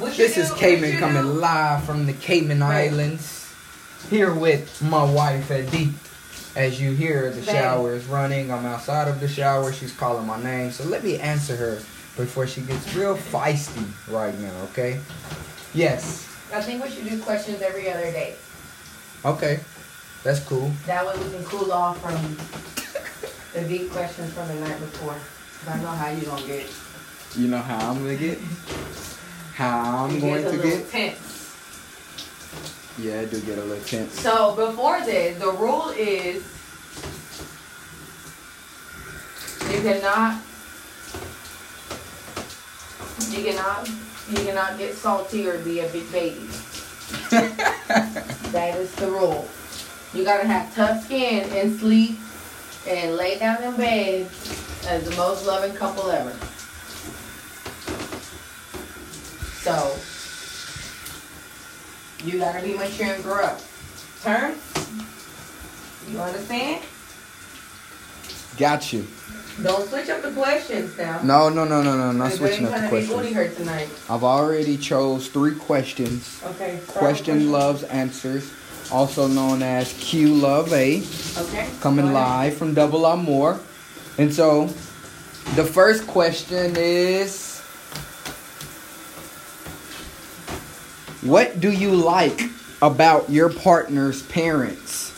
What this is Cayman coming do? live from the Cayman right. Islands. Here with my wife Edith. As you hear, the shower is running. I'm outside of the shower. She's calling my name. So let me answer her before she gets real feisty right now, okay? Yes. I think we should do questions every other day. Okay. That's cool. That way we can cool off from the deep questions from the night before. I know how you gonna get. You know how I'm gonna get? How I'm going to get? Tense. Yeah, I do get a little tense. So before this, the rule is you cannot you cannot you cannot get salty or be a big baby. that is the rule. You gotta have tough skin and sleep and lay down in bed as the most loving couple ever. So you gotta be mature and grow up. Turn. You understand? Got you. Don't switch up the questions now. No, no, no, no, no, not switching up the questions. I've already chose three questions. Okay. Question loves answers, also known as Q Love A. Okay. Coming live from Double Amore. And so, the first question is What do you like about your partner's parents?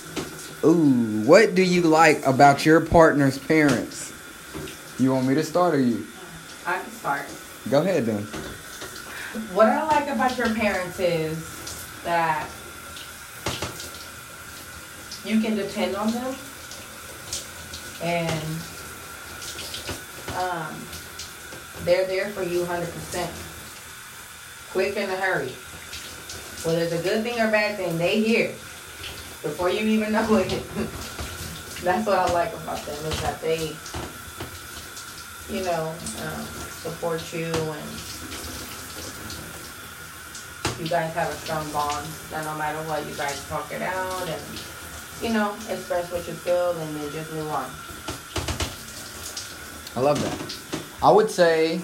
Ooh, what do you like about your partner's parents? You want me to start or you? I can start. Go ahead then. What I like about your parents is that you can depend on them and um, they're there for you 100%. Quick in a hurry. Whether it's a good thing or bad thing, they hear before you even know it. That's what I like about them is that they, you know, um, support you and you guys have a strong bond. That no matter what, you guys talk it out and you know express what you feel and then just move on. I love that. I would say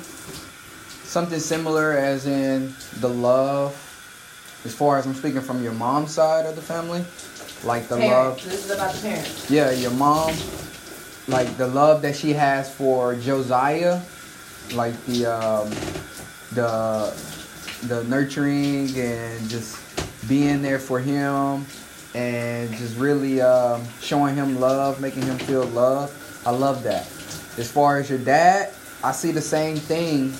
something similar as in the love as far as I'm speaking from your mom's side of the family, like the parents. love. This is about the parents. Yeah, your mom, like the love that she has for Josiah, like the um, the the nurturing and just being there for him and just really um, showing him love, making him feel love. I love that. As far as your dad, I see the same thing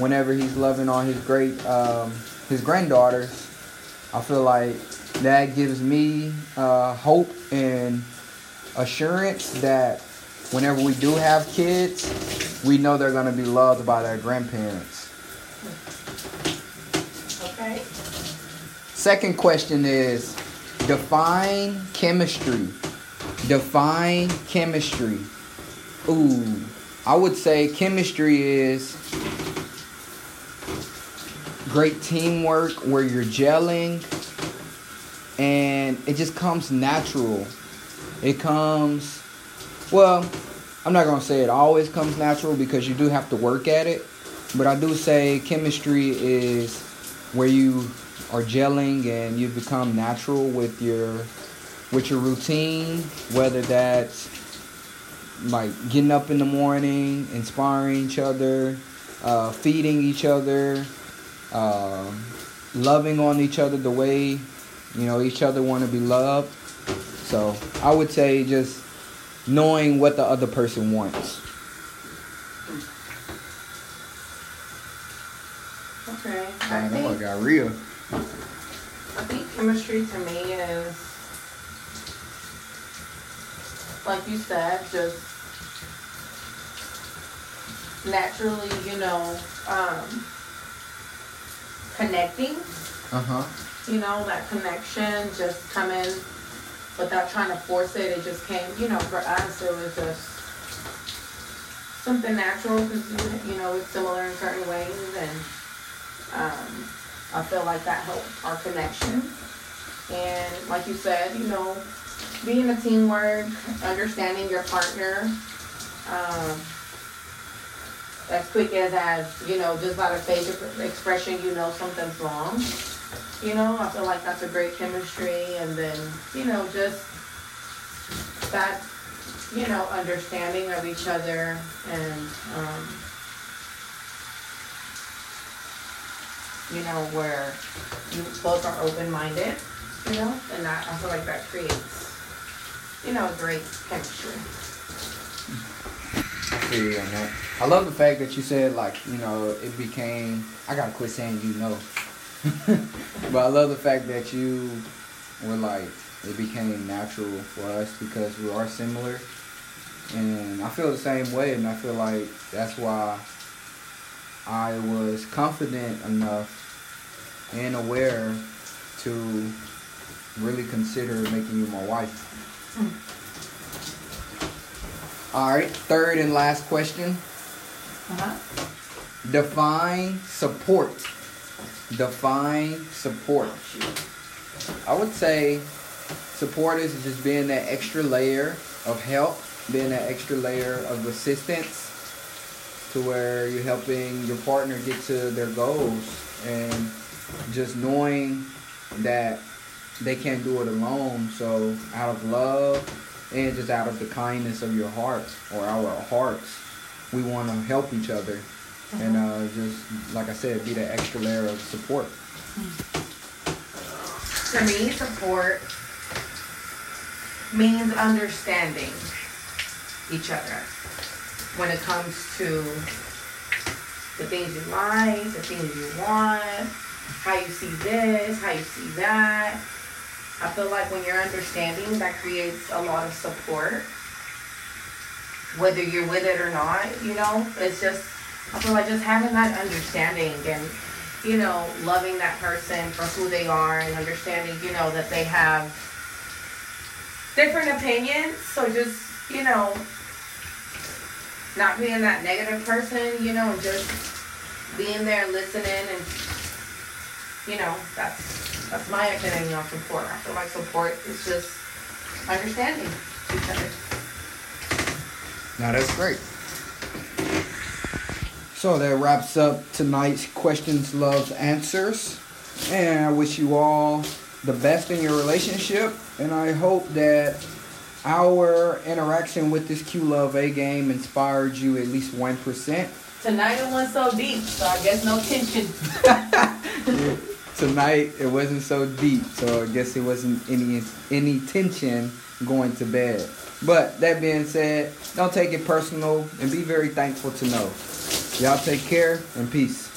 whenever he's loving on his great um, his granddaughters I feel like that gives me uh, hope and assurance that whenever we do have kids, we know they're going to be loved by their grandparents. Okay. Second question is define chemistry. Define chemistry. Ooh, I would say chemistry is great teamwork where you're gelling and it just comes natural. It comes, well, I'm not to say it always comes natural because you do have to work at it, but I do say chemistry is where you are gelling and you become natural with your with your routine, whether that's like getting up in the morning, inspiring each other, uh, feeding each other, um, loving on each other the way you know each other want to be loved. So I would say just knowing what the other person wants. Okay. I, I know I got real. I think chemistry to me is like you said, just naturally, you know, um, connecting. Uh huh. You know, that connection just coming without trying to force it. It just came, you know, for us, it was just something natural because, you know, it's similar in certain ways. And um, I feel like that helped our connection. And like you said, you know, being a teamwork, understanding your partner, um, as quick as as you know, just by the facial expression, you know something's wrong. You know, I feel like that's a great chemistry, and then you know just that you know understanding of each other and um, you know where you both are open minded. You know, and that I feel like that creates you know a great chemistry. On that. I love the fact that you said like you know it became. I gotta quit saying you know, but I love the fact that you were like it became natural for us because we are similar, and I feel the same way, and I feel like that's why I was confident enough and aware to really consider making you my wife. Mm. All right, third and last question. Uh-huh. Define support. Define support. I would say support is just being that extra layer of help, being that extra layer of assistance to where you're helping your partner get to their goals and just knowing that they can't do it alone. So out of love and just out of the kindness of your hearts or our hearts, we want to help each other and uh, just like I said, be that extra layer of support. To me, support means understanding each other when it comes to the things you like, the things you want, how you see this, how you see that. I feel like when you're understanding, that creates a lot of support. Whether you're with it or not, you know, it's just, I feel like just having that understanding and, you know, loving that person for who they are and understanding, you know, that they have different opinions. So just, you know, not being that negative person, you know, and just being there listening and, you know, that's that's my opinion on support. I feel like support is just understanding each other. Now that's great. So that wraps up tonight's questions, loves, answers. And I wish you all the best in your relationship. And I hope that our interaction with this Q Love A game inspired you at least 1%. Tonight it went so deep, so I guess no tension. Tonight it wasn't so deep, so I guess it wasn't any any tension going to bed. But that being said, don't take it personal and be very thankful to know. Y'all take care and peace.